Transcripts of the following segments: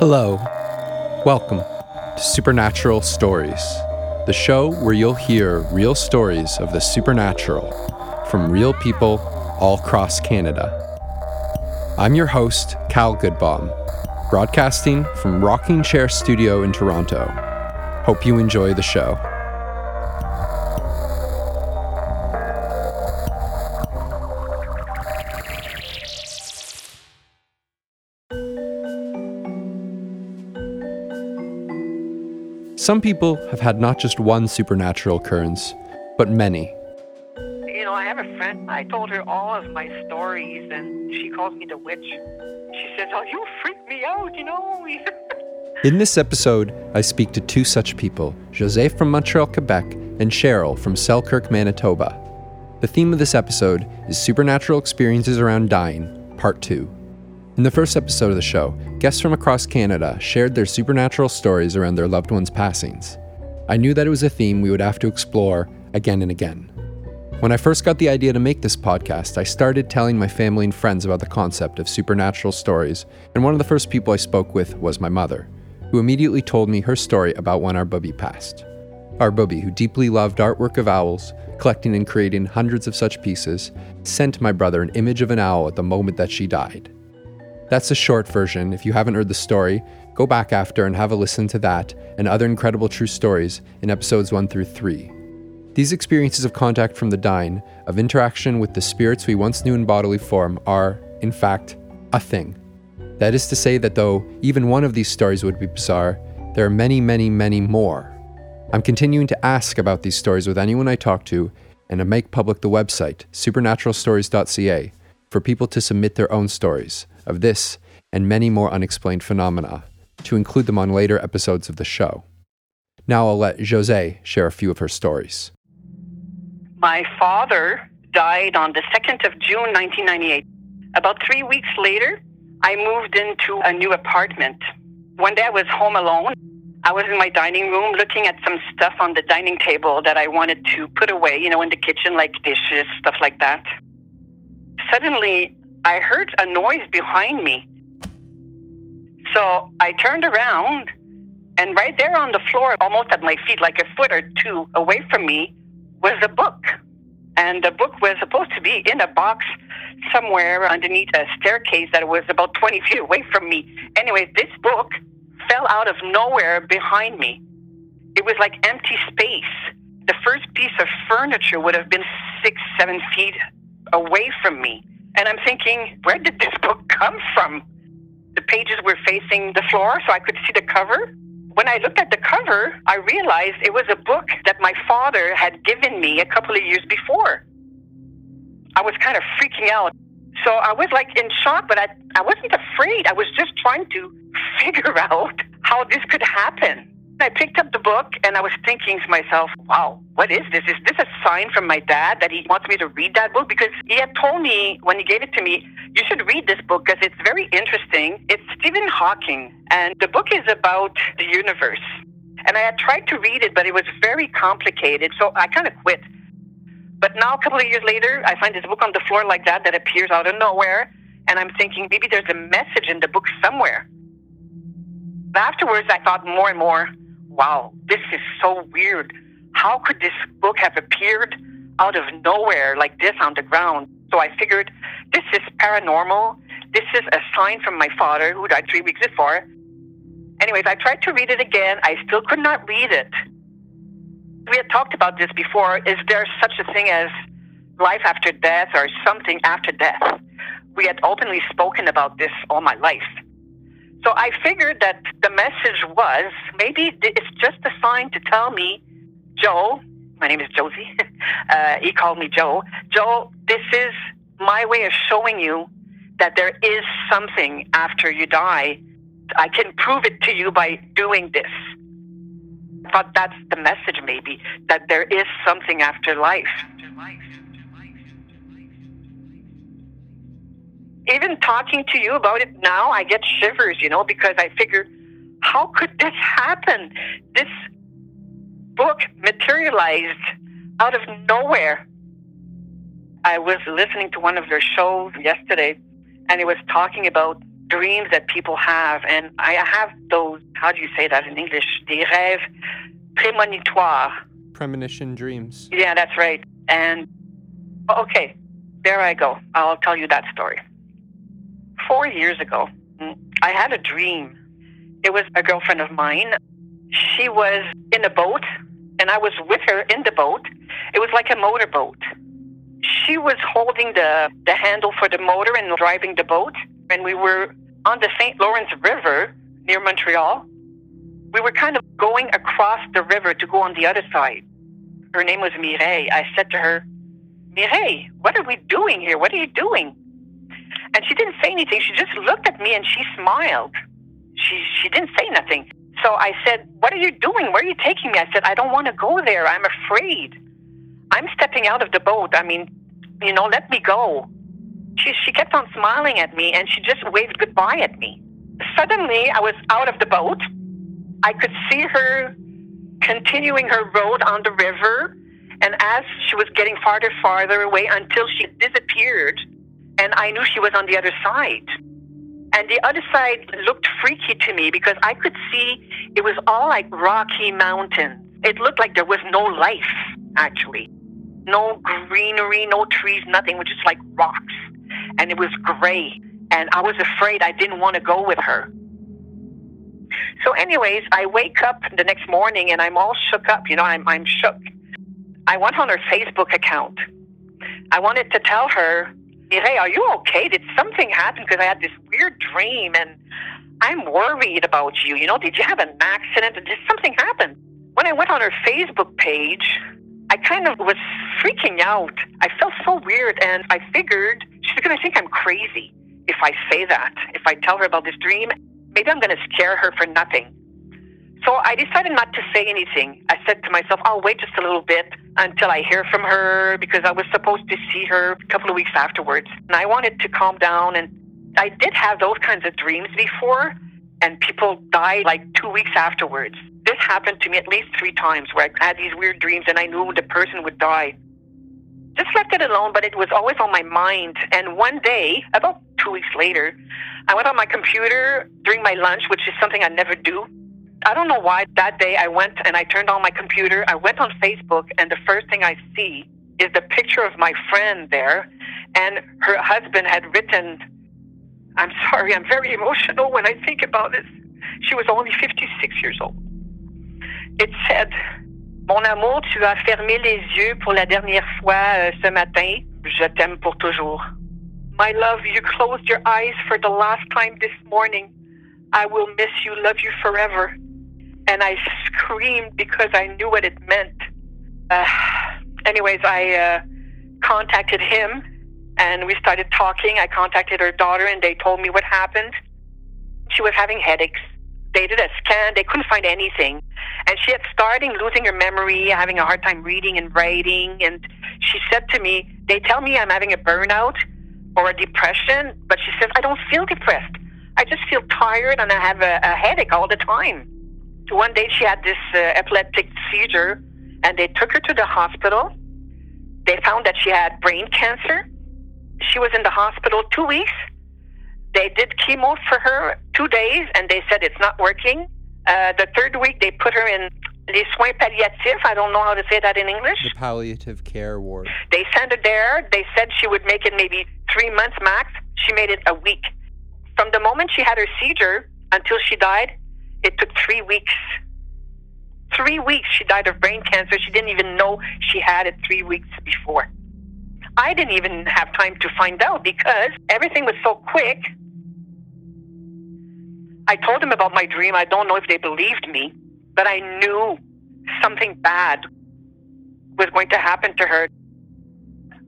Hello. Welcome to Supernatural Stories, the show where you'll hear real stories of the supernatural from real people all across Canada. I'm your host, Cal Goodbaum, broadcasting from Rocking Chair Studio in Toronto. Hope you enjoy the show. Some people have had not just one supernatural occurrence, but many. You know, I have a friend. I told her all of my stories, and she calls me the witch. She says, "Oh, you freak me out," you know. In this episode, I speak to two such people Jose from Montreal, Quebec, and Cheryl from Selkirk, Manitoba. The theme of this episode is Supernatural Experiences Around Dying, Part 2. In the first episode of the show, guests from across Canada shared their supernatural stories around their loved ones' passings. I knew that it was a theme we would have to explore again and again. When I first got the idea to make this podcast, I started telling my family and friends about the concept of supernatural stories, and one of the first people I spoke with was my mother, who immediately told me her story about when our bubby passed. Our bubby, who deeply loved artwork of owls, collecting and creating hundreds of such pieces, sent my brother an image of an owl at the moment that she died. That's a short version. If you haven't heard the story, go back after and have a listen to that and other incredible true stories in episodes 1 through 3. These experiences of contact from the dying, of interaction with the spirits we once knew in bodily form, are, in fact, a thing. That is to say, that though even one of these stories would be bizarre, there are many, many, many more. I'm continuing to ask about these stories with anyone I talk to and to make public the website, supernaturalstories.ca, for people to submit their own stories of this and many more unexplained phenomena, to include them on later episodes of the show. Now I'll let Jose share a few of her stories. My father died on the 2nd of June, 1998. About three weeks later, I moved into a new apartment. One day I was home alone. I was in my dining room looking at some stuff on the dining table that I wanted to put away, you know, in the kitchen, like dishes, stuff like that. Suddenly, I heard a noise behind me. So I turned around, and right there on the floor, almost at my feet, like a foot or two away from me, was a book. And the book was supposed to be in a box somewhere underneath a staircase that was about 20 feet away from me. Anyway, this book fell out of nowhere behind me. It was like empty space. The first piece of furniture would have been six, seven feet away from me. And I'm thinking, where did this book come from? The pages were facing the floor, so I could see the cover. When I looked at the cover, I realized it was a book that my father had given me a couple of years before. I was kind of freaking out. So I was like in shock, but I, I wasn't afraid. I was just trying to figure out how this could happen. I picked up the book and I was thinking to myself, wow, what is this? Is this a sign from my dad that he wants me to read that book? Because he had told me when he gave it to me, you should read this book because it's very interesting. It's Stephen Hawking, and the book is about the universe. And I had tried to read it, but it was very complicated, so I kind of quit. But now, a couple of years later, I find this book on the floor like that that appears out of nowhere, and I'm thinking maybe there's a message in the book somewhere. Afterwards, I thought more and more, wow, this is so weird. How could this book have appeared out of nowhere like this on the ground? So I figured this is paranormal. This is a sign from my father who died three weeks before. Anyways, I tried to read it again. I still could not read it. We had talked about this before. Is there such a thing as life after death or something after death? We had openly spoken about this all my life. So I figured that the message was maybe it's just a sign to tell me, Joe, my name is Josie, uh, he called me Joe, Joe, this is my way of showing you that there is something after you die. I can prove it to you by doing this. I thought that's the message, maybe, that there is something after life. Even talking to you about it now, I get shivers, you know, because I figure, how could this happen? This book materialized out of nowhere. I was listening to one of their shows yesterday, and it was talking about dreams that people have, and I have those. How do you say that in English? Des rêves prémonitoires. Premonition dreams. Yeah, that's right. And okay, there I go. I'll tell you that story. Four years ago, I had a dream. It was a girlfriend of mine. She was in a boat, and I was with her in the boat. It was like a motorboat. She was holding the, the handle for the motor and driving the boat, and we were on the St. Lawrence River near Montreal. We were kind of going across the river to go on the other side. Her name was Mireille. I said to her, Mireille, what are we doing here? What are you doing? And she didn't say anything. She just looked at me and she smiled. She, she didn't say nothing. So I said, What are you doing? Where are you taking me? I said, I don't want to go there. I'm afraid. I'm stepping out of the boat. I mean, you know, let me go. She, she kept on smiling at me and she just waved goodbye at me. Suddenly, I was out of the boat. I could see her continuing her road on the river. And as she was getting farther, farther away until she disappeared, and I knew she was on the other side. And the other side looked freaky to me because I could see it was all like rocky mountains. It looked like there was no life, actually. No greenery, no trees, nothing, which is like rocks. And it was gray. And I was afraid I didn't want to go with her. So, anyways, I wake up the next morning and I'm all shook up. You know, I'm, I'm shook. I went on her Facebook account. I wanted to tell her, hey, are you okay? Did something happen? Because I had this weird dream and I'm worried about you. You know, did you have an accident? Did something happen? When I went on her Facebook page, I kind of was freaking out. I felt so weird and I figured she's going to think I'm crazy if I say that, if I tell her about this dream maybe I'm going to scare her for nothing. So I decided not to say anything. I said to myself, I'll wait just a little bit until I hear from her because I was supposed to see her a couple of weeks afterwards. And I wanted to calm down. And I did have those kinds of dreams before, and people died like two weeks afterwards. This happened to me at least three times where I had these weird dreams and I knew the person would die. Just left it alone, but it was always on my mind. And one day, about two weeks later, I went on my computer during my lunch, which is something I never do. I don't know why that day I went and I turned on my computer. I went on Facebook, and the first thing I see is the picture of my friend there. And her husband had written, I'm sorry, I'm very emotional when I think about this. She was only 56 years old. It said, Mon amour, tu as fermé les yeux pour la dernière fois euh, ce matin. Je t'aime pour toujours. My love, you closed your eyes for the last time this morning. I will miss you, love you forever. And I screamed because I knew what it meant. Uh, anyways, I uh, contacted him and we started talking. I contacted her daughter and they told me what happened. She was having headaches. They did a scan, they couldn't find anything. And she had started losing her memory, having a hard time reading and writing. And she said to me, They tell me I'm having a burnout or a depression, but she says, I don't feel depressed. I just feel tired and I have a, a headache all the time. One day she had this uh, epileptic seizure and they took her to the hospital. They found that she had brain cancer. She was in the hospital two weeks. They did chemo for her two days and they said it's not working. Uh, the third week they put her in les soins palliatifs. I don't know how to say that in English. The palliative care ward. They sent her there. They said she would make it maybe three months max. She made it a week. From the moment she had her seizure until she died, it took three weeks. Three weeks she died of brain cancer. She didn't even know she had it three weeks before. I didn't even have time to find out because everything was so quick. I told them about my dream. I don't know if they believed me but I knew something bad was going to happen to her.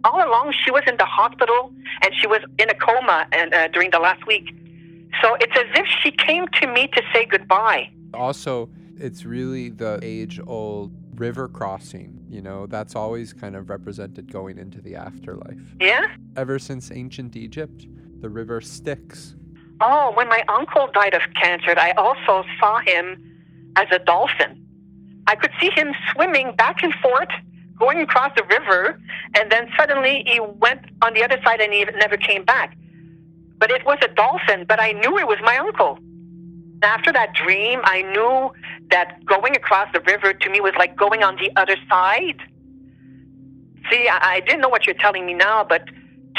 All along, she was in the hospital and she was in a coma and, uh, during the last week. So it's as if she came to me to say goodbye. Also, it's really the age old river crossing. You know, that's always kind of represented going into the afterlife. Yeah? Ever since ancient Egypt, the river Styx. Oh, when my uncle died of cancer, I also saw him as a dolphin. I could see him swimming back and forth, going across the river, and then suddenly he went on the other side and he never came back. But it was a dolphin, but I knew it was my uncle. After that dream, I knew that going across the river to me was like going on the other side. See, I, I didn't know what you're telling me now, but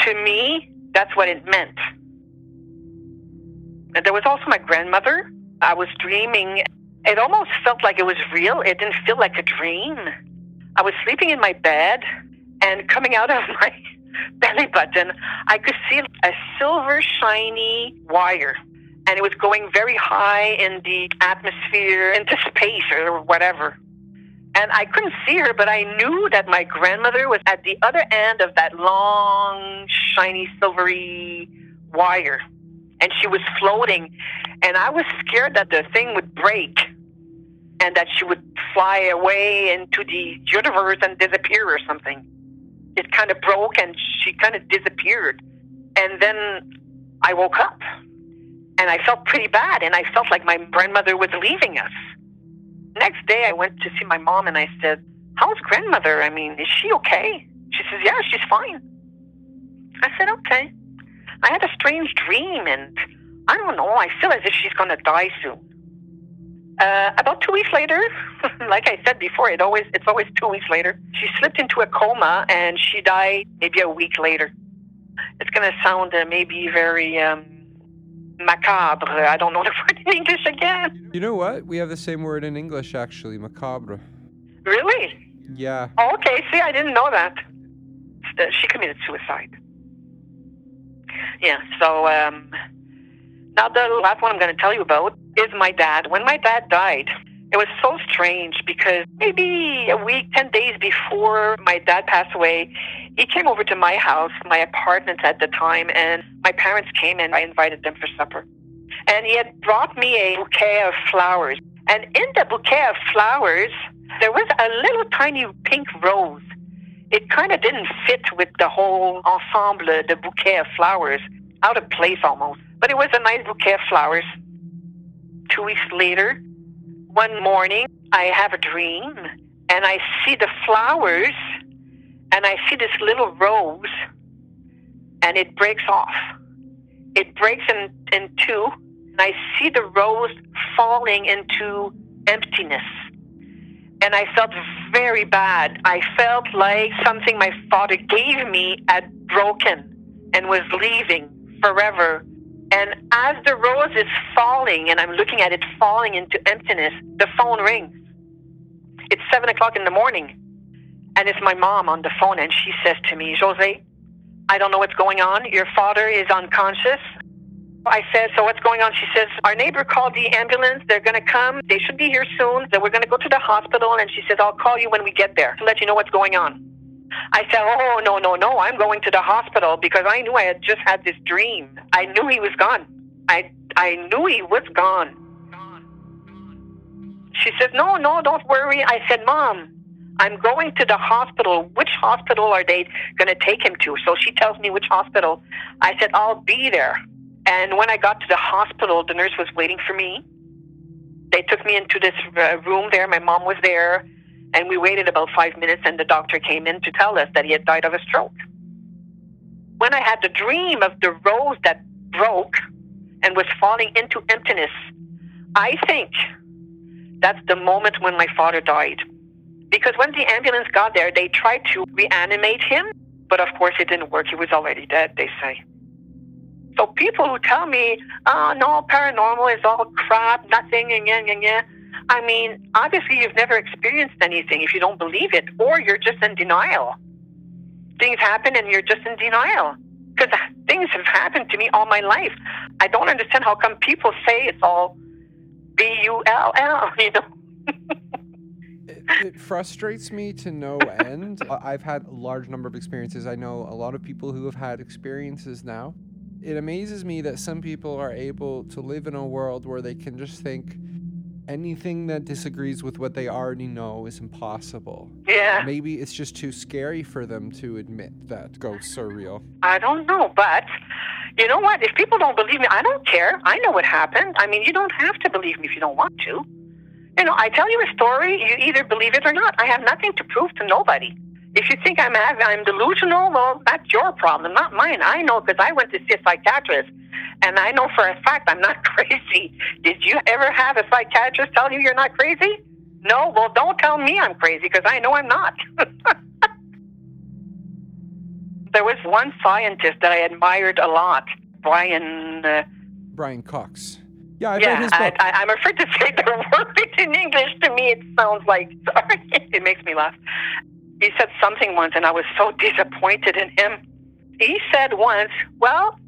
to me, that's what it meant. And there was also my grandmother. I was dreaming. It almost felt like it was real. It didn't feel like a dream. I was sleeping in my bed, and coming out of my belly button, I could see a silver shiny wire. And it was going very high in the atmosphere, into space or whatever. And I couldn't see her, but I knew that my grandmother was at the other end of that long, shiny, silvery wire. And she was floating. And I was scared that the thing would break and that she would fly away into the universe and disappear or something. It kind of broke and she kind of disappeared. And then I woke up and I felt pretty bad and I felt like my grandmother was leaving us. Next day I went to see my mom and I said, How's grandmother? I mean, is she okay? She says, Yeah, she's fine. I said, Okay. I had a strange dream and I don't know, I feel as if she's going to die soon. Uh, about two weeks later, like I said before, it always it's always two weeks later. She slipped into a coma and she died maybe a week later. It's going to sound uh, maybe very um, macabre. I don't know the word in English again. You know what? We have the same word in English actually, macabre. Really? Yeah. Oh, okay. See, I didn't know that. She committed suicide. Yeah. So um, now the last one I'm going to tell you about is my dad. When my dad died, it was so strange because maybe a week, 10 days before my dad passed away, he came over to my house, my apartment at the time, and my parents came and I invited them for supper. And he had brought me a bouquet of flowers. And in the bouquet of flowers, there was a little tiny pink rose. It kind of didn't fit with the whole ensemble, the bouquet of flowers, out of place almost. But it was a nice bouquet of flowers. Two weeks later, one morning, I have a dream and I see the flowers and I see this little rose and it breaks off. It breaks in, in two and I see the rose falling into emptiness. And I felt very bad. I felt like something my father gave me had broken and was leaving forever. And as the rose is falling, and I'm looking at it falling into emptiness, the phone rings. It's seven o'clock in the morning. And it's my mom on the phone, and she says to me, Jose, I don't know what's going on. Your father is unconscious. I said, So what's going on? She says, Our neighbor called the ambulance. They're going to come. They should be here soon. Then we're going to go to the hospital. And she says, I'll call you when we get there to let you know what's going on. I said, Oh, no, no, no. I'm going to the hospital because I knew I had just had this dream. I knew he was gone. I, I knew he was gone. She said, No, no, don't worry. I said, Mom, I'm going to the hospital. Which hospital are they going to take him to? So she tells me which hospital. I said, I'll be there. And when I got to the hospital, the nurse was waiting for me. They took me into this uh, room there. My mom was there. And we waited about five minutes, and the doctor came in to tell us that he had died of a stroke. When I had the dream of the rose that broke and was falling into emptiness, I think that's the moment when my father died. Because when the ambulance got there, they tried to reanimate him, but of course it didn't work. He was already dead, they say. So people who tell me, oh, no, paranormal is all crap, nothing, and yeah, yeah, yeah. I mean, obviously you've never experienced anything if you don't believe it, or you're just in denial. Things happen and you're just in denial. Because things have happened to me all my life. I don't understand how come people say it's all B U L L, you know? it, frustrates me to no end. I've had a large number of experiences. I know a lot of people who have had experiences now. It amazes me that some people are able to live in a world where they can just think anything that disagrees with what they already know is impossible. yeah. Maybe it's just too scary for them to admit that ghosts are real. I don't know, but you know what? If people don't believe me, I don't care. I know what happened. I mean, you don't have to believe me if you don't want to. You know, I tell you a story, you either believe it or not. I have nothing to prove to nobody. If you think I'm I'm delusional, well, that's your problem, not mine. I know because I went to see a psychiatrist, and I know for a fact I'm not crazy. Did you ever have a psychiatrist tell you you're not crazy? No. Well, don't tell me I'm crazy because I know I'm not. there was one scientist that I admired a lot, Brian. Uh, Brian Cox. Yeah, I've yeah, read his book. I, I, I'm afraid to say the word in English. To me, it sounds like sorry. It makes me laugh. He said something once, and I was so disappointed in him. He said once, "Well,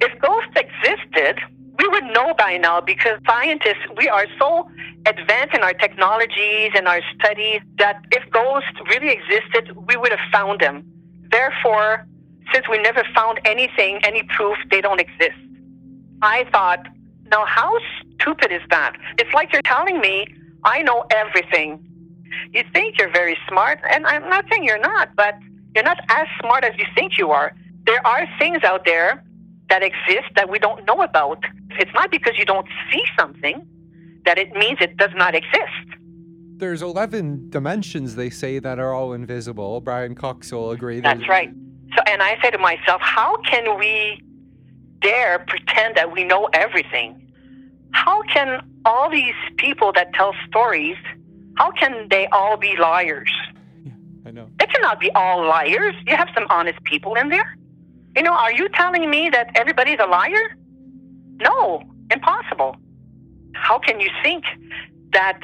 if ghosts existed, we would know by now because scientists we are so advanced in our technologies and our studies that if ghosts really existed, we would have found them. Therefore, since we never found anything, any proof, they don't exist." I thought, now how stupid is that? It's like you're telling me I know everything. You think you're very smart, and I'm not saying you're not, but you're not as smart as you think you are. There are things out there that exist that we don't know about. It's not because you don't see something that it means it does not exist. There's 11 dimensions, they say, that are all invisible. Brian Cox will agree. That's right. So, and I say to myself, how can we dare pretend that we know everything? How can all these people that tell stories, how can they all be liars? Yeah, I know. They cannot be all liars. You have some honest people in there. You know, are you telling me that everybody's a liar? No, impossible. How can you think that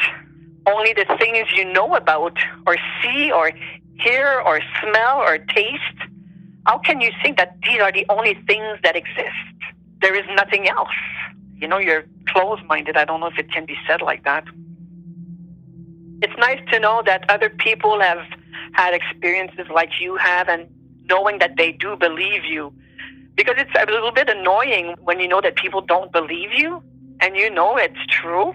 only the things you know about or see or hear or smell or taste, how can you think that these are the only things that exist? There is nothing else. You know, you're closed minded. I don't know if it can be said like that. It's nice to know that other people have had experiences like you have and knowing that they do believe you. Because it's a little bit annoying when you know that people don't believe you and you know it's true.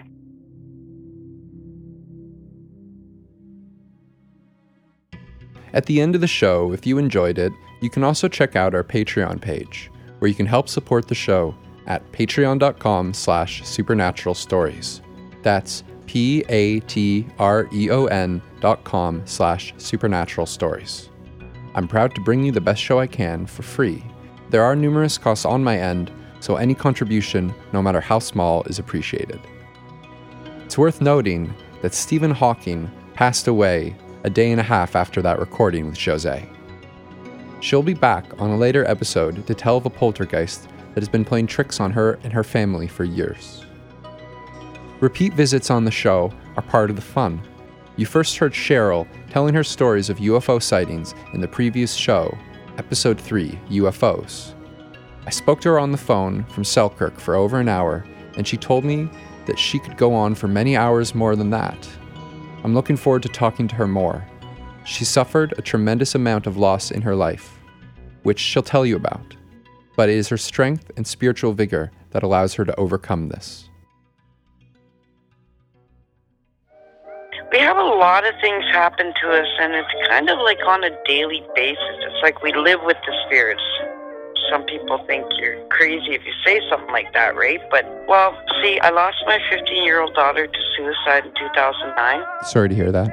At the end of the show, if you enjoyed it, you can also check out our Patreon page, where you can help support the show at patreon.com slash supernatural stories. That's P-A-T-R-E-O-N dot com slash supernatural stories. I'm proud to bring you the best show I can for free. There are numerous costs on my end, so any contribution, no matter how small, is appreciated. It's worth noting that Stephen Hawking passed away a day and a half after that recording with Jose. She'll be back on a later episode to tell of a poltergeist that has been playing tricks on her and her family for years. Repeat visits on the show are part of the fun. You first heard Cheryl telling her stories of UFO sightings in the previous show, Episode 3 UFOs. I spoke to her on the phone from Selkirk for over an hour, and she told me that she could go on for many hours more than that. I'm looking forward to talking to her more. She suffered a tremendous amount of loss in her life, which she'll tell you about but it is her strength and spiritual vigor that allows her to overcome this. We have a lot of things happen to us, and it's kind of like on a daily basis. It's like we live with the spirits. Some people think you're crazy if you say something like that, right? But, well, see, I lost my 15 year old daughter to suicide in 2009. Sorry to hear that.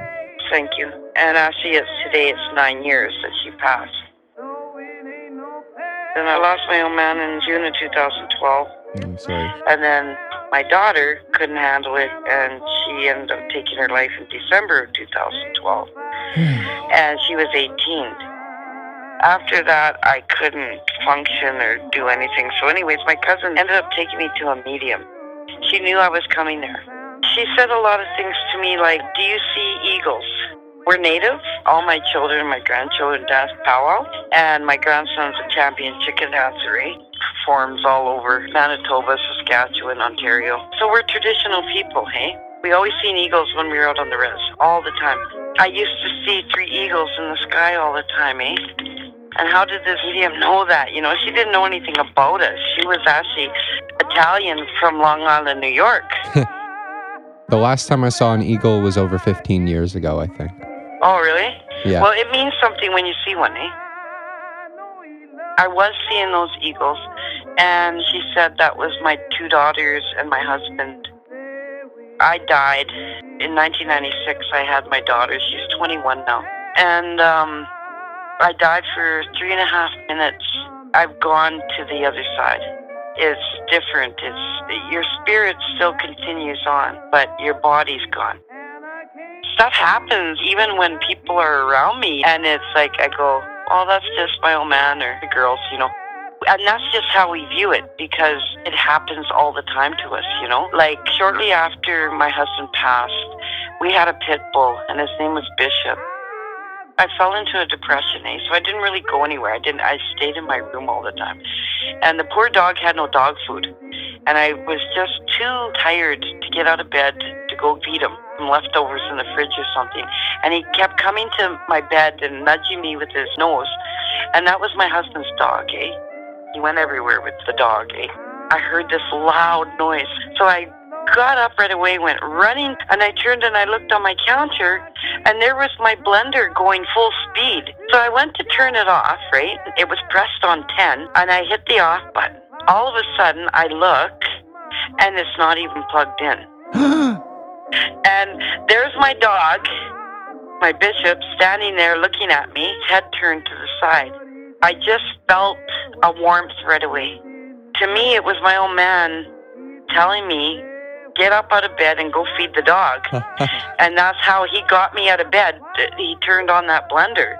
Thank you. And actually, it's, today it's nine years that she passed. Then I lost my own man in June of 2012. I'm sorry. And then my daughter couldn't handle it, and she ended up taking her life in December of 2012. and she was 18. After that, I couldn't function or do anything. So, anyways, my cousin ended up taking me to a medium. She knew I was coming there. She said a lot of things to me like, Do you see eagles? We're native. All my children, my grandchildren dance powwow, and my grandson's a champion chicken dancer. Eh? Performs all over Manitoba, Saskatchewan, Ontario. So we're traditional people, hey? We always seen eagles when we were out on the res, all the time. I used to see three eagles in the sky all the time, eh? And how did this medium know that? You know, she didn't know anything about us. She was actually Italian from Long Island, New York. the last time I saw an eagle was over 15 years ago, I think. Oh, really? Yeah. Well, it means something when you see one, eh? I was seeing those eagles, and she said that was my two daughters and my husband. I died in 1996. I had my daughter. She's 21 now. and um, I died for three and a half minutes. I've gone to the other side. It's different. It's your spirit still continues on, but your body's gone. Stuff happens even when people are around me, and it's like I go, "Oh, that's just my old man or the girls," you know. And that's just how we view it because it happens all the time to us, you know. Like shortly after my husband passed, we had a pit bull, and his name was Bishop I fell into a depression, eh? So I didn't really go anywhere. I didn't. I stayed in my room all the time, and the poor dog had no dog food, and I was just too tired to get out of bed go feed him some leftovers in the fridge or something. And he kept coming to my bed and nudging me with his nose, and that was my husband's dog, eh? He went everywhere with the dog, eh? I heard this loud noise, so I got up right away, went running, and I turned and I looked on my counter, and there was my blender going full speed. So I went to turn it off, right? It was pressed on 10, and I hit the off button. All of a sudden, I look, and it's not even plugged in. and there's my dog, my bishop, standing there looking at me, head turned to the side. I just felt a warmth right away. To me, it was my old man telling me get up out of bed and go feed the dog. and that's how he got me out of bed. He turned on that blender.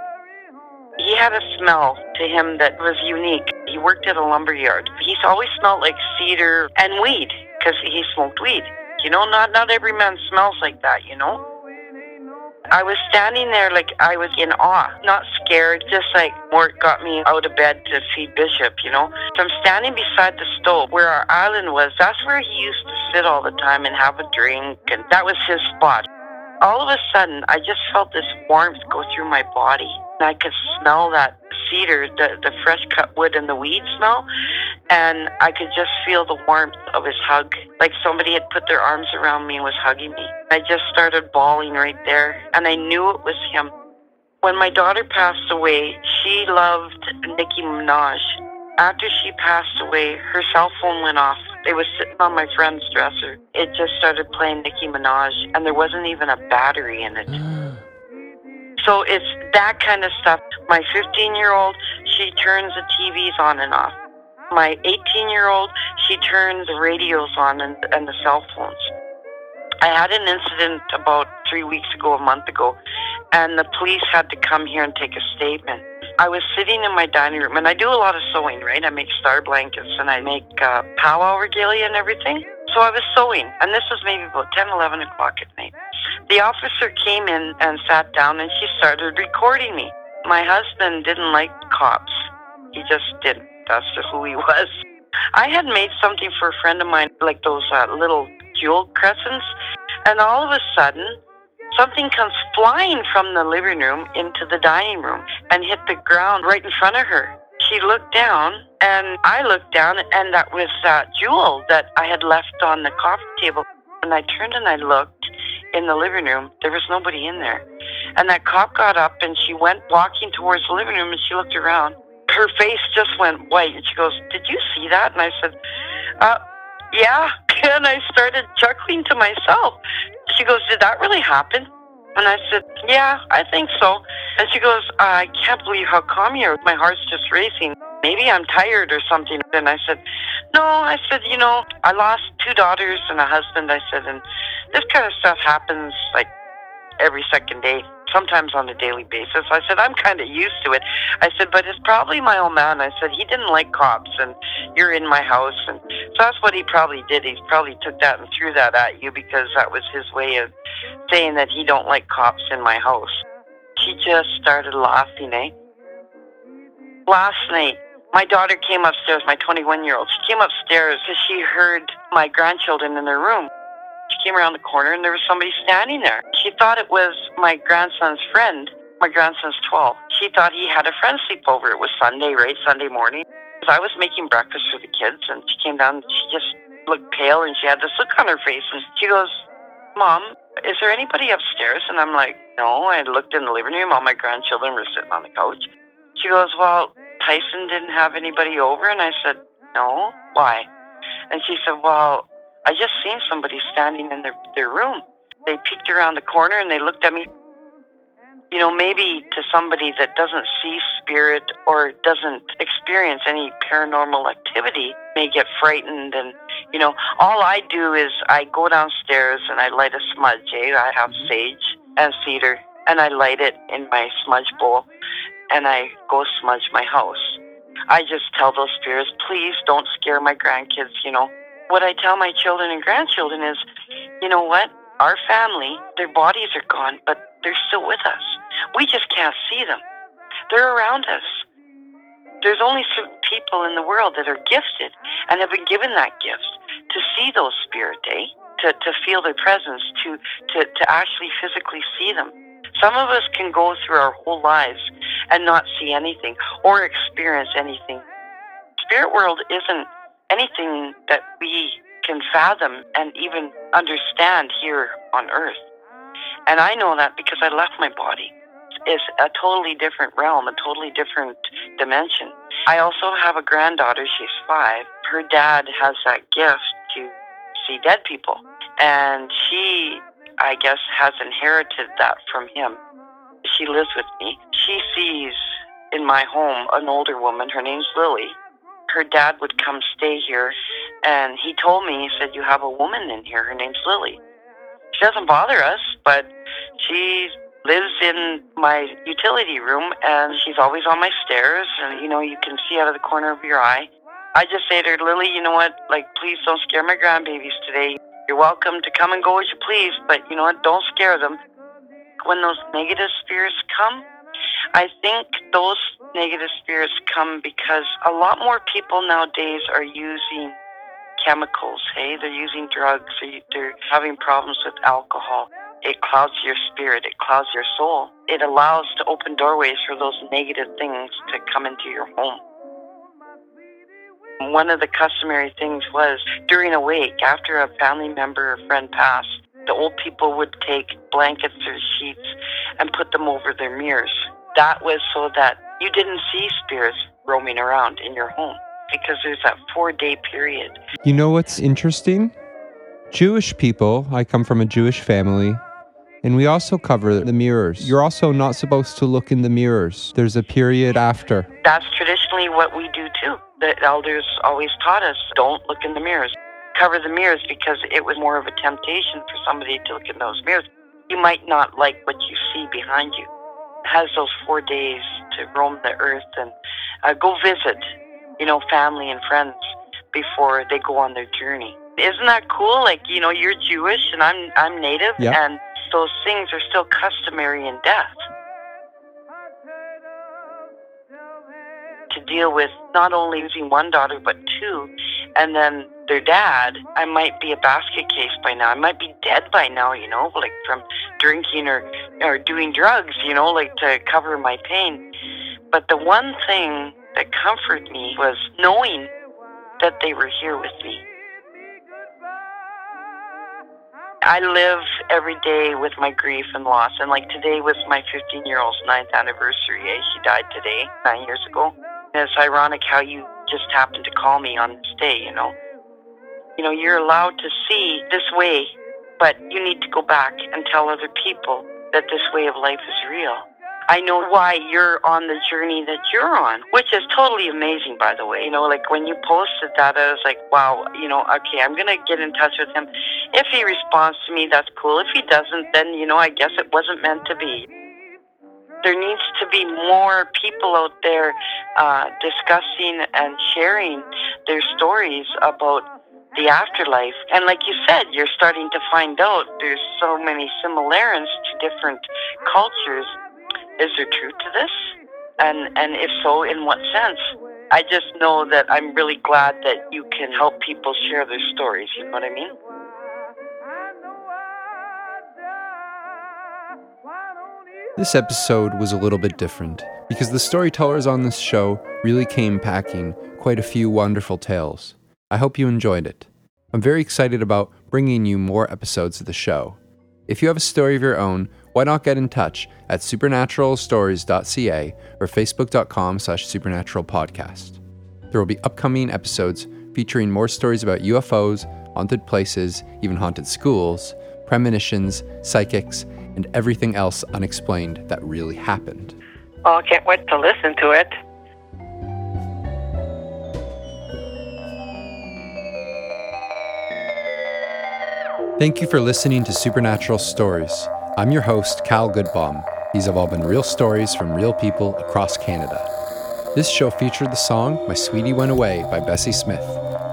He had a smell to him that was unique. He worked at a lumber yard. He's always smelled like cedar and weed because he smoked weed. You know, not not every man smells like that. You know. I was standing there like I was in awe, not scared, just like Mort got me out of bed to feed Bishop, you know. So I'm standing beside the stove where our island was. That's where he used to sit all the time and have a drink, and that was his spot. All of a sudden, I just felt this warmth go through my body. I could smell that cedar, the, the fresh cut wood and the weed smell. And I could just feel the warmth of his hug, like somebody had put their arms around me and was hugging me. I just started bawling right there, and I knew it was him. When my daughter passed away, she loved Nicki Minaj. After she passed away, her cell phone went off. It was sitting on my friend's dresser. It just started playing Nicki Minaj, and there wasn't even a battery in it. Mm. So it's that kind of stuff. My 15 year old, she turns the TVs on and off. My 18 year old, she turns the radios on and, and the cell phones. I had an incident about three weeks ago, a month ago, and the police had to come here and take a statement. I was sitting in my dining room, and I do a lot of sewing, right? I make star blankets and I make uh, powwow regalia and everything. So I was sewing, and this was maybe about 10, 11 o'clock at night. The officer came in and sat down, and she started recording me. My husband didn't like cops. He just didn't. That's who he was. I had made something for a friend of mine, like those uh, little jewel crescents, and all of a sudden, something comes flying from the living room into the dining room and hit the ground right in front of her. She looked down, and I looked down, and that was uh, Jewel that I had left on the coffee table. And I turned and I looked in the living room. There was nobody in there. And that cop got up and she went walking towards the living room and she looked around. Her face just went white and she goes, Did you see that? And I said, Uh, yeah. And I started chuckling to myself. She goes, Did that really happen? And I said, Yeah, I think so. And she goes, I can't believe how calm you are. My heart's just racing. Maybe I'm tired or something. And I said, No, I said, you know, I lost two daughters and a husband. I said, and this kind of stuff happens like every second day sometimes on a daily basis. I said, I'm kind of used to it. I said, but it's probably my old man. I said, he didn't like cops and you're in my house. And so that's what he probably did. He probably took that and threw that at you because that was his way of saying that he don't like cops in my house. She just started laughing, eh? Last night, my daughter came upstairs, my 21 year old. She came upstairs because she heard my grandchildren in their room. She came around the corner and there was somebody standing there. She thought it was my grandson's friend. My grandson's 12. She thought he had a friend sleep over. It was Sunday, right? Sunday morning. I was making breakfast for the kids and she came down. She just looked pale and she had this look on her face. And she goes, Mom, is there anybody upstairs? And I'm like, No. I looked in the living room. All my grandchildren were sitting on the couch. She goes, Well, Tyson didn't have anybody over. And I said, No. Why? And she said, Well, I just seen somebody standing in their, their room. They peeked around the corner and they looked at me. You know, maybe to somebody that doesn't see spirit or doesn't experience any paranormal activity may get frightened and you know, all I do is I go downstairs and I light a smudge, eh? I have sage and cedar and I light it in my smudge bowl and I go smudge my house. I just tell those spirits, please don't scare my grandkids, you know. What I tell my children and grandchildren is, you know what? Our family, their bodies are gone, but they're still with us. We just can't see them. They're around us. There's only certain people in the world that are gifted and have been given that gift to see those spirit, eh? To, to feel their presence, to, to, to actually physically see them. Some of us can go through our whole lives and not see anything or experience anything. Spirit world isn't anything that we can fathom and even understand here on earth. And I know that because I left my body. It's a totally different realm, a totally different dimension. I also have a granddaughter, she's five. Her dad has that gift to see dead people. And she, I guess, has inherited that from him. She lives with me. She sees in my home an older woman. Her name's Lily. Her dad would come stay here, and he told me, he said, You have a woman in here. Her name's Lily. Doesn't bother us, but she lives in my utility room, and she's always on my stairs, and you know, you can see out of the corner of your eye. I just say to her, Lily, you know what? Like, please don't scare my grandbabies today. You're welcome to come and go as you please, but you know what? Don't scare them. When those negative spirits come, I think those negative spirits come because a lot more people nowadays are using chemicals. Hey, they're using drugs. They're having problems with alcohol. It clouds your spirit. It clouds your soul. It allows to open doorways for those negative things to come into your home. One of the customary things was during a wake, after a family member or friend passed, the old people would take blankets or sheets and put them over their mirrors. That was so that you didn't see spirits roaming around in your home because there's that four day period. You know what's interesting? Jewish people, I come from a Jewish family, and we also cover the mirrors. You're also not supposed to look in the mirrors. There's a period after. That's traditionally what we do too. The elders always taught us don't look in the mirrors. Cover the mirrors because it was more of a temptation for somebody to look in those mirrors. You might not like what you see behind you. It has those four days to roam the earth and uh, go visit you know, family and friends before they go on their journey. Isn't that cool? Like, you know, you're Jewish and I'm I'm native and those things are still customary in death. To deal with not only losing one daughter but two and then their dad, I might be a basket case by now. I might be dead by now, you know, like from drinking or or doing drugs, you know, like to cover my pain. But the one thing that comforted me was knowing that they were here with me. I live every day with my grief and loss, and like today was my 15 year old's ninth anniversary. She died today, nine years ago. And it's ironic how you just happened to call me on this day, you know. You know, you're allowed to see this way, but you need to go back and tell other people that this way of life is real. I know why you're on the journey that you're on, which is totally amazing, by the way. You know, like when you posted that, I was like, wow, you know, okay, I'm going to get in touch with him. If he responds to me, that's cool. If he doesn't, then, you know, I guess it wasn't meant to be. There needs to be more people out there uh, discussing and sharing their stories about the afterlife. And like you said, you're starting to find out there's so many similarities to different cultures is there truth to this? And and if so, in what sense? I just know that I'm really glad that you can help people share their stories, you know what I mean? This episode was a little bit different because the storytellers on this show really came packing quite a few wonderful tales. I hope you enjoyed it. I'm very excited about bringing you more episodes of the show. If you have a story of your own, why not get in touch at supernaturalstories.ca or facebook.com slash supernaturalpodcast. There will be upcoming episodes featuring more stories about UFOs, haunted places, even haunted schools, premonitions, psychics, and everything else unexplained that really happened. Oh, I can't wait to listen to it. Thank you for listening to Supernatural Stories. I'm your host, Cal Goodbaum. These have all been real stories from real people across Canada. This show featured the song My Sweetie Went Away by Bessie Smith.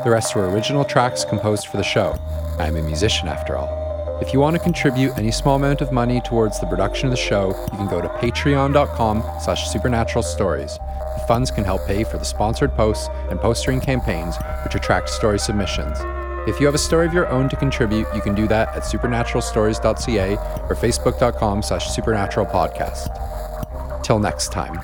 The rest were original tracks composed for the show. I'm a musician after all. If you want to contribute any small amount of money towards the production of the show, you can go to patreon.com slash supernatural stories. The funds can help pay for the sponsored posts and postering campaigns which attract story submissions. If you have a story of your own to contribute, you can do that at supernaturalstories.ca or facebook.com slash supernaturalpodcast. Till next time.